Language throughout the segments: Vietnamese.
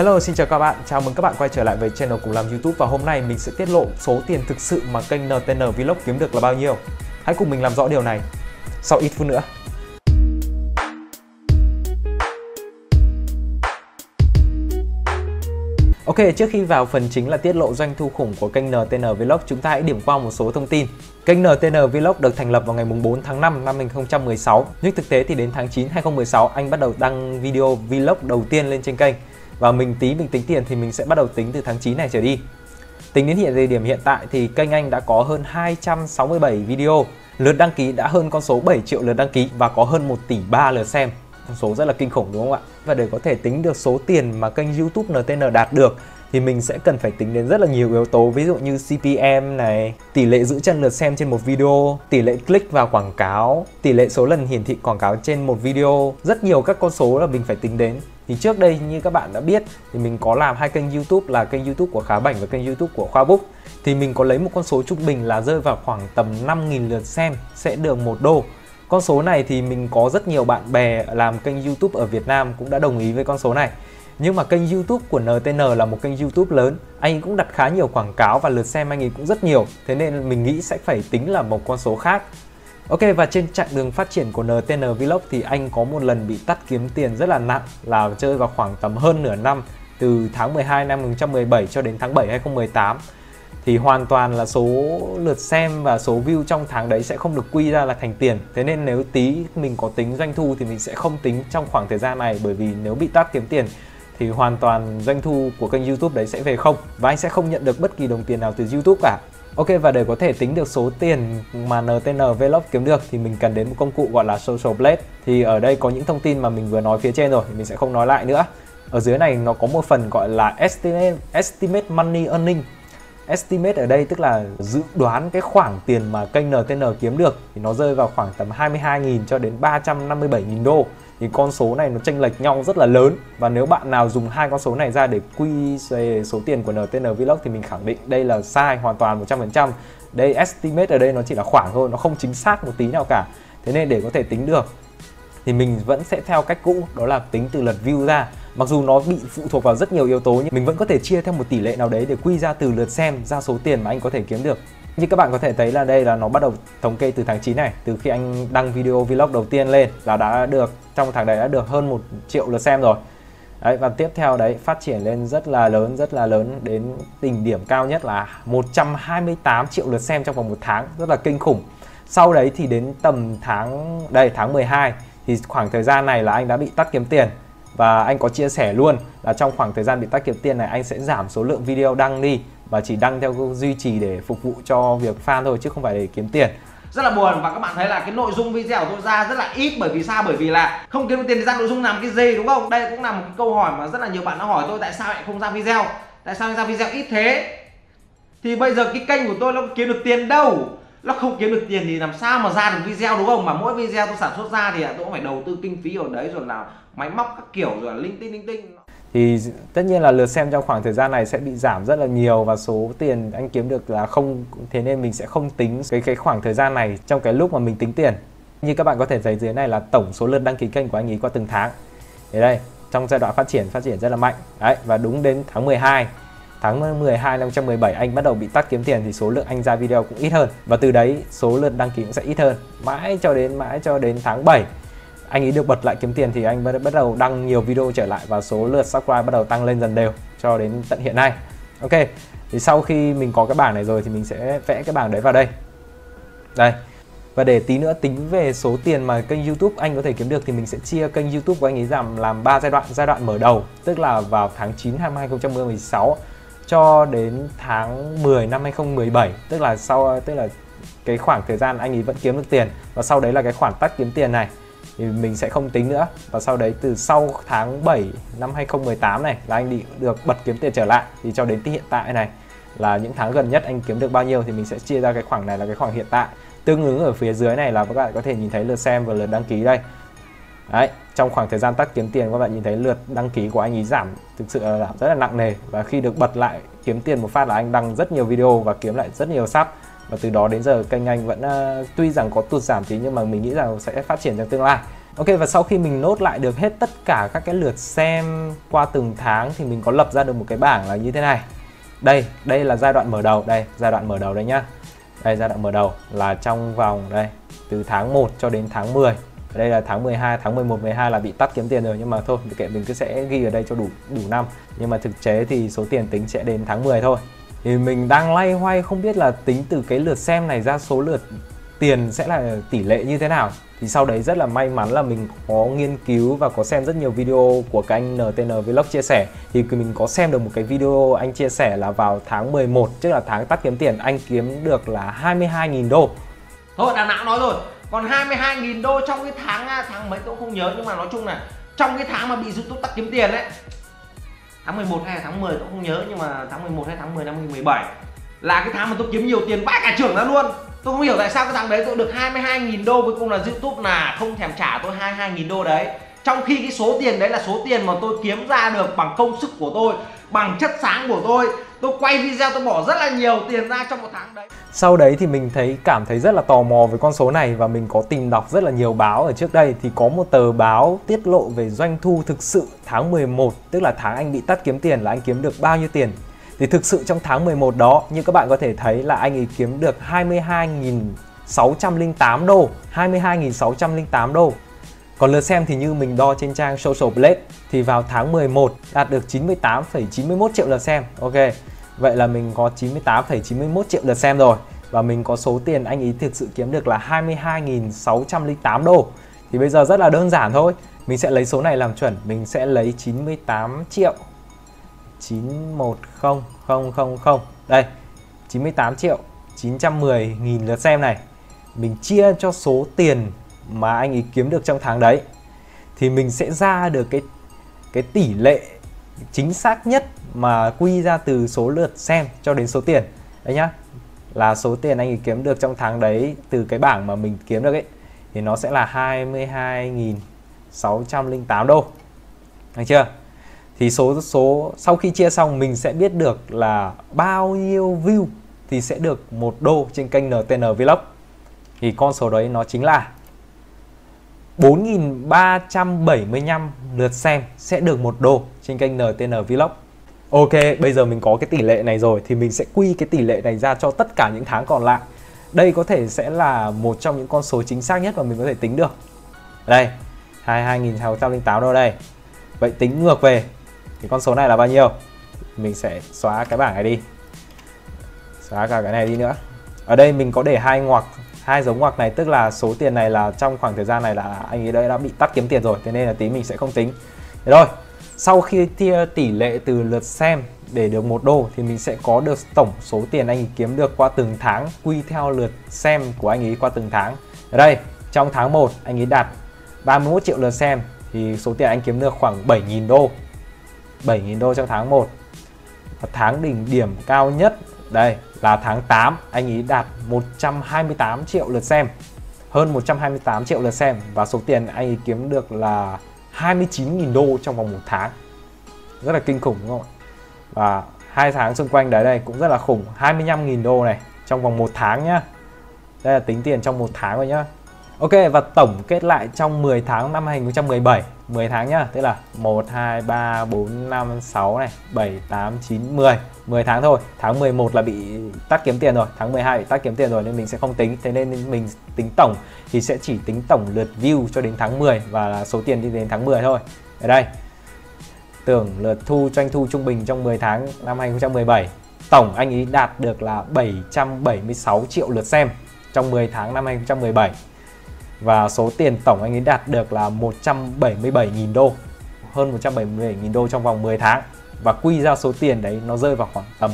Hello, xin chào các bạn. Chào mừng các bạn quay trở lại với channel cùng làm YouTube và hôm nay mình sẽ tiết lộ số tiền thực sự mà kênh NTN Vlog kiếm được là bao nhiêu. Hãy cùng mình làm rõ điều này sau ít phút nữa. Ok, trước khi vào phần chính là tiết lộ doanh thu khủng của kênh NTN Vlog, chúng ta hãy điểm qua một số thông tin. Kênh NTN Vlog được thành lập vào ngày 4 tháng 5 năm 2016, nhưng thực tế thì đến tháng 9 2016 anh bắt đầu đăng video vlog đầu tiên lên trên kênh. Và mình tí mình tính tiền thì mình sẽ bắt đầu tính từ tháng 9 này trở đi. Tính đến hiện thời điểm hiện tại thì kênh anh đã có hơn 267 video, lượt đăng ký đã hơn con số 7 triệu lượt đăng ký và có hơn 1 tỷ 3 lượt xem con số rất là kinh khủng đúng không ạ? Và để có thể tính được số tiền mà kênh YouTube NTN đạt được thì mình sẽ cần phải tính đến rất là nhiều yếu tố ví dụ như CPM này, tỷ lệ giữ chân lượt xem trên một video, tỷ lệ click vào quảng cáo, tỷ lệ số lần hiển thị quảng cáo trên một video, rất nhiều các con số là mình phải tính đến. Thì trước đây như các bạn đã biết thì mình có làm hai kênh YouTube là kênh YouTube của Khá Bảnh và kênh YouTube của Khoa Book thì mình có lấy một con số trung bình là rơi vào khoảng tầm 5.000 lượt xem sẽ được một đô con số này thì mình có rất nhiều bạn bè làm kênh YouTube ở Việt Nam cũng đã đồng ý với con số này. Nhưng mà kênh YouTube của NTN là một kênh YouTube lớn, anh ấy cũng đặt khá nhiều quảng cáo và lượt xem anh ấy cũng rất nhiều. Thế nên mình nghĩ sẽ phải tính là một con số khác. Ok, và trên chặng đường phát triển của NTN Vlog thì anh có một lần bị tắt kiếm tiền rất là nặng, là chơi vào khoảng tầm hơn nửa năm, từ tháng 12 năm 2017 cho đến tháng 7 2018 thì hoàn toàn là số lượt xem và số view trong tháng đấy sẽ không được quy ra là thành tiền. Thế nên nếu tí mình có tính doanh thu thì mình sẽ không tính trong khoảng thời gian này, bởi vì nếu bị tắt kiếm tiền thì hoàn toàn doanh thu của kênh YouTube đấy sẽ về không. Và anh sẽ không nhận được bất kỳ đồng tiền nào từ YouTube cả. Ok và để có thể tính được số tiền mà NTN Vlog kiếm được thì mình cần đến một công cụ gọi là Social Blade. Thì ở đây có những thông tin mà mình vừa nói phía trên rồi, mình sẽ không nói lại nữa. Ở dưới này nó có một phần gọi là Estimate, estimate Money Earning estimate ở đây tức là dự đoán cái khoản tiền mà kênh NTN kiếm được thì nó rơi vào khoảng tầm 22.000 cho đến 357.000 đô thì con số này nó chênh lệch nhau rất là lớn. Và nếu bạn nào dùng hai con số này ra để quy về số tiền của NTN Vlog thì mình khẳng định đây là sai hoàn toàn 100% đây, estimate ở đây nó chỉ là khoảng thôi, nó không chính xác một tí nào cả. Thế nên để có thể tính được thì mình vẫn sẽ theo cách cũ, đó là tính từ lượt view ra mặc dù nó bị phụ thuộc vào rất nhiều yếu tố, nhưng mình vẫn có thể chia theo một tỷ lệ nào đấy để quy ra từ lượt xem ra số tiền mà anh có thể kiếm được. Như các bạn có thể thấy là đây là nó bắt đầu thống kê từ tháng 9 này, từ khi anh đăng video vlog đầu tiên lên là đã được, trong tháng đấy đã được hơn một triệu lượt xem rồi. Đấy, và tiếp theo đấy, phát triển lên rất là lớn, rất là lớn, đến đỉnh điểm cao nhất là 128 triệu lượt xem trong vòng một tháng, rất là kinh khủng. Sau đấy thì đến tầm tháng, đây, tháng 12 thì khoảng thời gian này là anh đã bị tắt kiếm tiền và anh có chia sẻ luôn là trong khoảng thời gian bị tắt kiếm tiền này, anh sẽ giảm số lượng video đăng đi và chỉ đăng theo duy trì để phục vụ cho việc fan thôi, chứ không phải để kiếm tiền. Rất là buồn và các bạn thấy là cái nội dung video tôi ra rất là ít bởi vì sao? Bởi vì là không kiếm được tiền thì ra nội dung làm cái gì, đúng không? Đây cũng là một cái câu hỏi mà rất là nhiều bạn đã hỏi tôi, tại sao lại không ra video? Tại sao ra video ít thế? Thì bây giờ cái kênh của tôi nó kiếm được tiền đâu? Nó không kiếm được tiền thì làm sao mà ra được video đúng không? Mà mỗi video tôi sản xuất ra thì tôi cũng phải đầu tư kinh phí ở đấy, rồi là máy móc các kiểu, rồi là linh tinh linh tinh. Thì tất nhiên là lượt xem trong khoảng thời gian này sẽ bị giảm rất là nhiều và số tiền anh kiếm được là không, thế nên mình sẽ không tính cái cái khoảng thời gian này trong cái lúc mà mình tính tiền. Như các bạn có thể thấy dưới này là tổng số lượt đăng ký kênh của anh ấy qua từng tháng. Thế đây, trong giai đoạn phát triển phát triển rất là mạnh. Đấy, và đúng đến tháng 12 tháng 12 năm 2017 anh bắt đầu bị tắt kiếm tiền thì số lượng anh ra video cũng ít hơn. Và từ đấy, số lượt đăng ký cũng sẽ ít hơn. Mãi cho đến, mãi cho đến tháng 7 anh ấy được bật lại kiếm tiền thì anh bắt bắt đầu đăng nhiều video trở lại và số lượt subscribe bắt đầu tăng lên dần đều cho đến tận hiện nay. Ok, thì sau khi mình có cái bảng này rồi thì mình sẽ vẽ cái bảng đấy vào đây. Đây. Và để tí nữa tính về số tiền mà kênh YouTube anh có thể kiếm được thì mình sẽ chia kênh YouTube của anh ấy làm làm 3 giai đoạn. Giai đoạn mở đầu, tức là vào tháng 9 năm 2016 cho đến tháng 10 năm 2017 tức là sau, tức là cái khoảng thời gian anh ấy vẫn kiếm được tiền. Và sau đấy là cái khoản tắt kiếm tiền này, thì mình sẽ không tính nữa. Và sau đấy từ sau tháng 7 năm 2018 này là anh bị được bật kiếm tiền trở lại. Thì cho đến hiện tại này là những tháng gần nhất anh kiếm được bao nhiêu thì mình sẽ chia ra cái khoảng này là cái khoảng hiện tại. Tương ứng ở phía dưới này là các bạn có thể nhìn thấy lượt xem và lượt đăng ký đây đấy trong khoảng thời gian tắt kiếm tiền các bạn nhìn thấy lượt đăng ký của anh ấy giảm thực sự là giảm rất là nặng nề và khi được bật lại kiếm tiền một phát là anh đăng rất nhiều video và kiếm lại rất nhiều sub và từ đó đến giờ kênh anh vẫn uh, tuy rằng có tụt giảm tí nhưng mà mình nghĩ rằng sẽ phát triển trong tương lai Ok và sau khi mình nốt lại được hết tất cả các cái lượt xem qua từng tháng thì mình có lập ra được một cái bảng là như thế này. Đây, đây là giai đoạn mở đầu, đây, giai đoạn mở đầu đây nhá. Đây giai đoạn mở đầu là trong vòng đây từ tháng 1 cho đến tháng 10 đây là tháng 12, tháng 11, 12 là bị tắt kiếm tiền rồi nhưng mà thôi, kệ mình cứ sẽ ghi ở đây cho đủ đủ năm. Nhưng mà thực chế thì số tiền tính sẽ đến tháng 10 thôi. Thì mình đang lay hoay không biết là tính từ cái lượt xem này ra số lượt tiền sẽ là tỷ lệ như thế nào thì sau đấy rất là may mắn là mình có nghiên cứu và có xem rất nhiều video của các anh NTN Vlog chia sẻ thì mình có xem được một cái video anh chia sẻ là vào tháng 11 tức là tháng tắt kiếm tiền anh kiếm được là 22.000 đô thôi đà não nói rồi còn 22.000 đô trong cái tháng à, tháng mấy tôi không nhớ, nhưng mà nói chung là trong cái tháng mà bị YouTube tắt kiếm tiền đấy tháng 11 hay tháng 10 tôi không nhớ, nhưng mà tháng 11 hay tháng 10 năm 2017 là cái tháng mà tôi kiếm nhiều tiền bãi cả trưởng ra luôn. Tôi không hiểu tại sao cái tháng đấy tôi được 22.000 đô, cuối cùng là YouTube là không thèm trả tôi 22.000 đô đấy trong khi cái số tiền đấy là số tiền mà tôi kiếm ra được bằng công sức của tôi, bằng chất sáng của tôi tôi quay video tôi bỏ rất là nhiều tiền ra trong một tháng đấy. Sau đấy thì mình thấy, cảm thấy rất là tò mò với con số này và mình có tìm đọc rất là nhiều báo ở trước đây. Thì có một tờ báo tiết lộ về doanh thu thực sự tháng 11 tức là tháng anh bị tắt kiếm tiền là anh kiếm được bao nhiêu tiền. Thì thực sự trong tháng 11 đó, như các bạn có thể thấy là anh ấy kiếm được 22.608 đô 22.608 đô còn lượt xem thì như mình đo trên trang Social Blade thì vào tháng 11 đạt được 98,91 triệu lượt xem. Ok. Vậy là mình có 98,91 triệu lượt xem rồi và mình có số tiền anh ấy thực sự kiếm được là 22.608 đô. Thì bây giờ rất là đơn giản thôi. Mình sẽ lấy số này làm chuẩn, mình sẽ lấy 98 triệu 910000 đây 98 triệu 910 nghìn lượt xem này mình chia cho số tiền mà anh ấy kiếm được trong tháng đấy, thì mình sẽ ra được cái cái tỷ lệ chính xác nhất mà quy ra từ số lượt xem cho đến số tiền. Đấy nhá. Là số tiền anh ấy kiếm được trong tháng đấy từ cái bảng mà mình kiếm được ấy, thì nó sẽ là 22.608 đô. Được chưa? Thì số số, sau khi chia xong, mình sẽ biết được là bao nhiêu view thì sẽ được một đô trên kênh NTN Vlog. Thì con số đấy nó chính là 4.375 lượt xem sẽ được một đô trên kênh NTN Vlog Ok, bây giờ mình có cái tỷ lệ này rồi thì mình sẽ quy cái tỷ lệ này ra cho tất cả những tháng còn lại. Đây có thể sẽ là một trong những con số chính xác nhất mà mình có thể tính được. Đây, 22.608 đô đây. Vậy tính ngược về thì con số này là bao nhiêu mình sẽ xóa cái bảng này đi xóa cả cái này đi nữa ở đây mình có để hai ngoặc hai dấu ngoặc này tức là số tiền này là trong khoảng thời gian này là anh ấy đã, đã bị tắt kiếm tiền rồi thế nên là tí mình sẽ không tính. Thế rồi sau khi tia tỷ lệ từ lượt xem để được một đô thì mình sẽ có được tổng số tiền anh ấy kiếm được qua từng tháng quy theo lượt xem của anh ấy qua từng tháng. Ở đây trong tháng 1 anh ấy đạt 31 triệu lượt xem thì số tiền anh kiếm được khoảng 7.000 đô. 7.000 đô trong tháng 1 và tháng đỉnh điểm cao nhất đây, là tháng 8 anh ấy đạt 128 triệu lượt xem. Hơn 128 triệu lượt xem và số tiền anh ấy kiếm được là 29.000 đô trong vòng một tháng. Rất là kinh khủng, đúng không ạ? Và hai tháng xung quanh đấy đây cũng rất là khủng 25.000 đô này trong vòng một tháng nhá. Đây là tính tiền trong một tháng rồi nhá. Ok và tổng kết lại trong 10 tháng năm 2017 10 tháng nhá Tức là 1, 2, 3, 4, 5, 6 này 7, 8, 9, 10 10 tháng thôi Tháng 11 là bị tắt kiếm tiền rồi Tháng 12 bị tắt kiếm tiền rồi nên mình sẽ không tính. Thế nên mình tính tổng thì sẽ chỉ tính tổng lượt view cho đến tháng 10 Và là số tiền đi đến tháng 10 thôi. Ở đây Tưởng lượt thu doanh thu trung bình trong 10 tháng năm 2017 Tổng anh ấy đạt được là 776 triệu lượt xem trong 10 tháng năm 2017 và số tiền tổng anh ấy đạt được là 177.000 đô hơn 177.000 đô trong vòng 10 tháng. Và quy ra số tiền đấy nó rơi vào khoảng tầm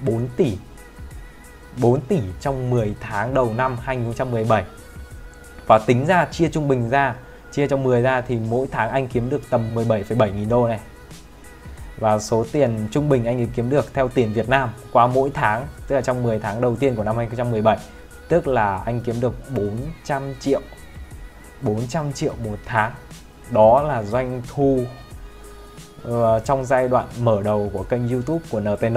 4 tỷ 4 tỷ trong 10 tháng đầu năm 2017 và tính ra chia trung bình ra chia cho 10 ra thì mỗi tháng anh kiếm được tầm 17,7 nghìn đô này. Và số tiền trung bình anh ấy kiếm được theo tiền Việt Nam qua mỗi tháng tức là trong 10 tháng đầu tiên của năm 2017 tức là anh kiếm được 400 triệu 400 triệu một tháng. Đó là doanh thu uh, trong giai đoạn mở đầu của kênh YouTube của NTN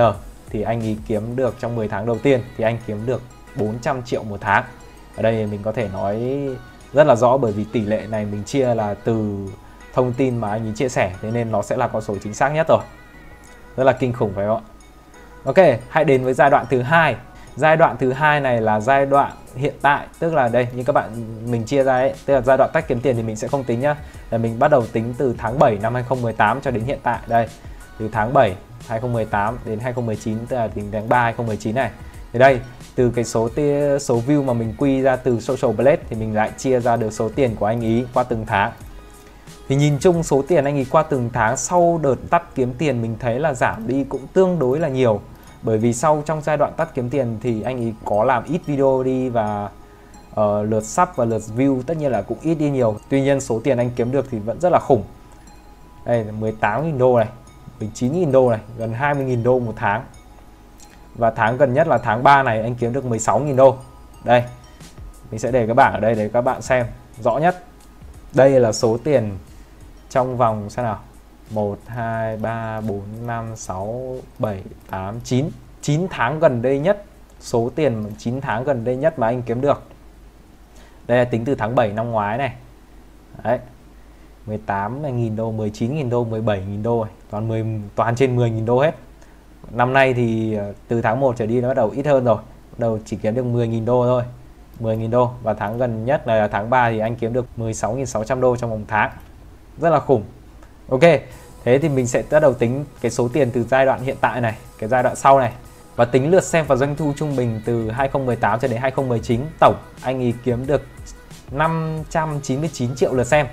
thì anh ấy kiếm được trong 10 tháng đầu tiên thì anh kiếm được 400 triệu một tháng. Ở đây mình có thể nói rất là rõ bởi vì tỷ lệ này mình chia là từ thông tin mà anh ấy chia sẻ thế nên nó sẽ là con số chính xác nhất rồi. Rất là kinh khủng phải không ạ? Ok hãy đến với giai đoạn thứ hai giai đoạn thứ hai này là giai đoạn hiện tại tức là đây như các bạn mình chia ra ấy tức là giai đoạn tách kiếm tiền thì mình sẽ không tính nhá. Là mình bắt đầu tính từ tháng 7 năm 2018 cho đến hiện tại đây. Từ tháng 7 2018 đến 2019 tức là tính tháng 3 2019 này. Thì đây từ cái số tia, số view mà mình quy ra từ social blade thì mình lại chia ra được số tiền của anh ý qua từng tháng. Thì nhìn chung số tiền anh ý qua từng tháng sau đợt tắt kiếm tiền mình thấy là giảm đi cũng tương đối là nhiều bởi vì sau trong giai đoạn tắt kiếm tiền thì anh ấy có làm ít video đi và uh, lượt sub và lượt view tất nhiên là cũng ít đi nhiều. Tuy nhiên số tiền anh kiếm được thì vẫn rất là khủng. Đây 18.000 đô này 19.000 đô này gần 20.000 đô một tháng. Và tháng gần nhất là tháng 3 này anh kiếm được 16.000 đô. Đây mình sẽ để cái bảng ở đây để các bạn xem rõ nhất. Đây là số tiền trong vòng xem nào. 1 2 3 4 5 6 7 8 9 9 tháng gần đây nhất. Số tiền 9 tháng gần đây nhất mà anh kiếm được. Đây là tính từ tháng 7 năm ngoái này. Đấy. 18.000 đô 19.000 đô 17.000 đô toàn 10 toàn trên 10.000 đô hết. Năm nay thì ờ, từ tháng 1 trở đi nó bắt đầu ít hơn rồi. Bắt đầu chỉ kiếm được 10.000 đô thôi. 10.000 đô. Và tháng gần nhất là tháng 3 thì anh kiếm được 16.600 đô trong vòng tháng. Rất là khủng ok, thế thì mình sẽ bắt đầu tính cái số tiền từ giai đoạn hiện tại này, cái giai đoạn sau này. Và tính lượt xem và doanh thu trung bình từ 2018 cho đến 2019 tổng anh ấy kiếm được 599 triệu lượt xem.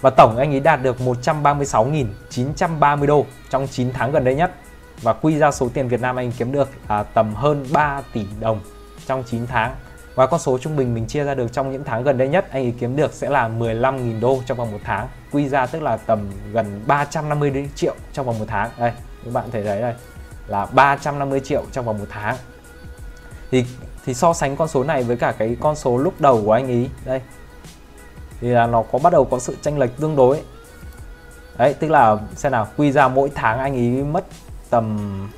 Và tổng anh ấy đạt được 136.930 đô trong 9 tháng gần đây nhất. Và quy ra số tiền Việt Nam anh kiếm được là tầm hơn 3 tỷ đồng trong 9 tháng. Và con số trung bình mình chia ra được trong những tháng gần đây nhất, anh ấy kiếm được sẽ là 15.000 đô trong vòng một tháng quy ra tức là tầm gần 350 triệu trong vòng một tháng. Đây, các bạn thể thấy đây, là 350 triệu trong vòng một tháng. Thì thì so sánh con số này với cả cái con số lúc đầu của anh ý, đây. Thì là nó có bắt đầu có sự tranh lệch tương đối. Đấy, tức là xem nào, quy ra mỗi tháng anh ý mất tầm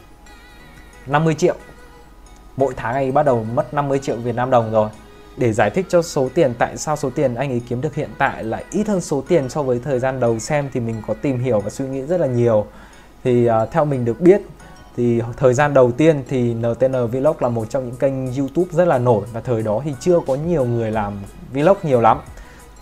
50 triệu. Mỗi tháng anh ấy bắt đầu mất 50 triệu Việt Nam đồng rồi để giải thích cho số tiền tại sao số tiền anh ấy kiếm được hiện tại lại ít hơn số tiền so với thời gian đầu xem thì mình có tìm hiểu và suy nghĩ rất là nhiều. Thì uh, theo mình được biết thì thời gian đầu tiên thì NTN Vlog là một trong những kênh YouTube rất là nổi và thời đó thì chưa có nhiều người làm vlog nhiều lắm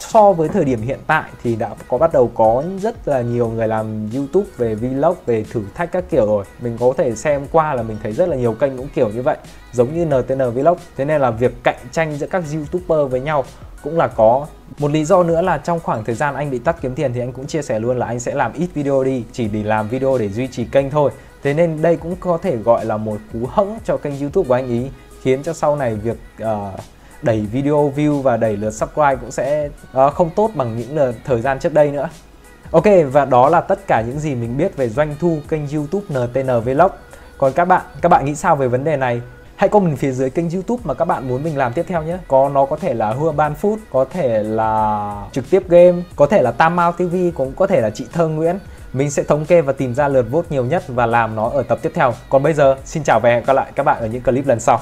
so với thời điểm hiện tại thì đã có bắt đầu có rất là nhiều người làm YouTube về vlog về thử thách các kiểu rồi. Mình có thể xem qua là mình thấy rất là nhiều kênh cũng kiểu như vậy giống như NTN Vlog. Thế nên là việc cạnh tranh giữa các YouTuber với nhau cũng là có. Một lý do nữa là trong khoảng thời gian anh bị tắt kiếm tiền thì anh cũng chia sẻ luôn là anh sẽ làm ít video đi chỉ để làm video để duy trì kênh thôi. Thế nên đây cũng có thể gọi là một cú hẫng cho kênh YouTube của anh ý khiến cho sau này việc uh, đẩy video view và đẩy lượt subscribe cũng sẽ uh, không tốt bằng những lần thời gian trước đây nữa. Ok và đó là tất cả những gì mình biết về doanh thu kênh YouTube NTN Vlog. Còn các bạn các bạn nghĩ sao về vấn đề này? Hãy comment phía dưới kênh youtube mà các bạn muốn mình làm tiếp theo nhé. Có nó có thể là Hua Ban Food, có thể là trực tiếp game, có thể là Tam Mao TV, cũng có thể là chị Thơ Nguyễn. Mình sẽ thống kê và tìm ra lượt vote nhiều nhất và làm nó ở tập tiếp theo. Còn bây giờ, xin chào và hẹn gặp lại các bạn ở những clip lần sau.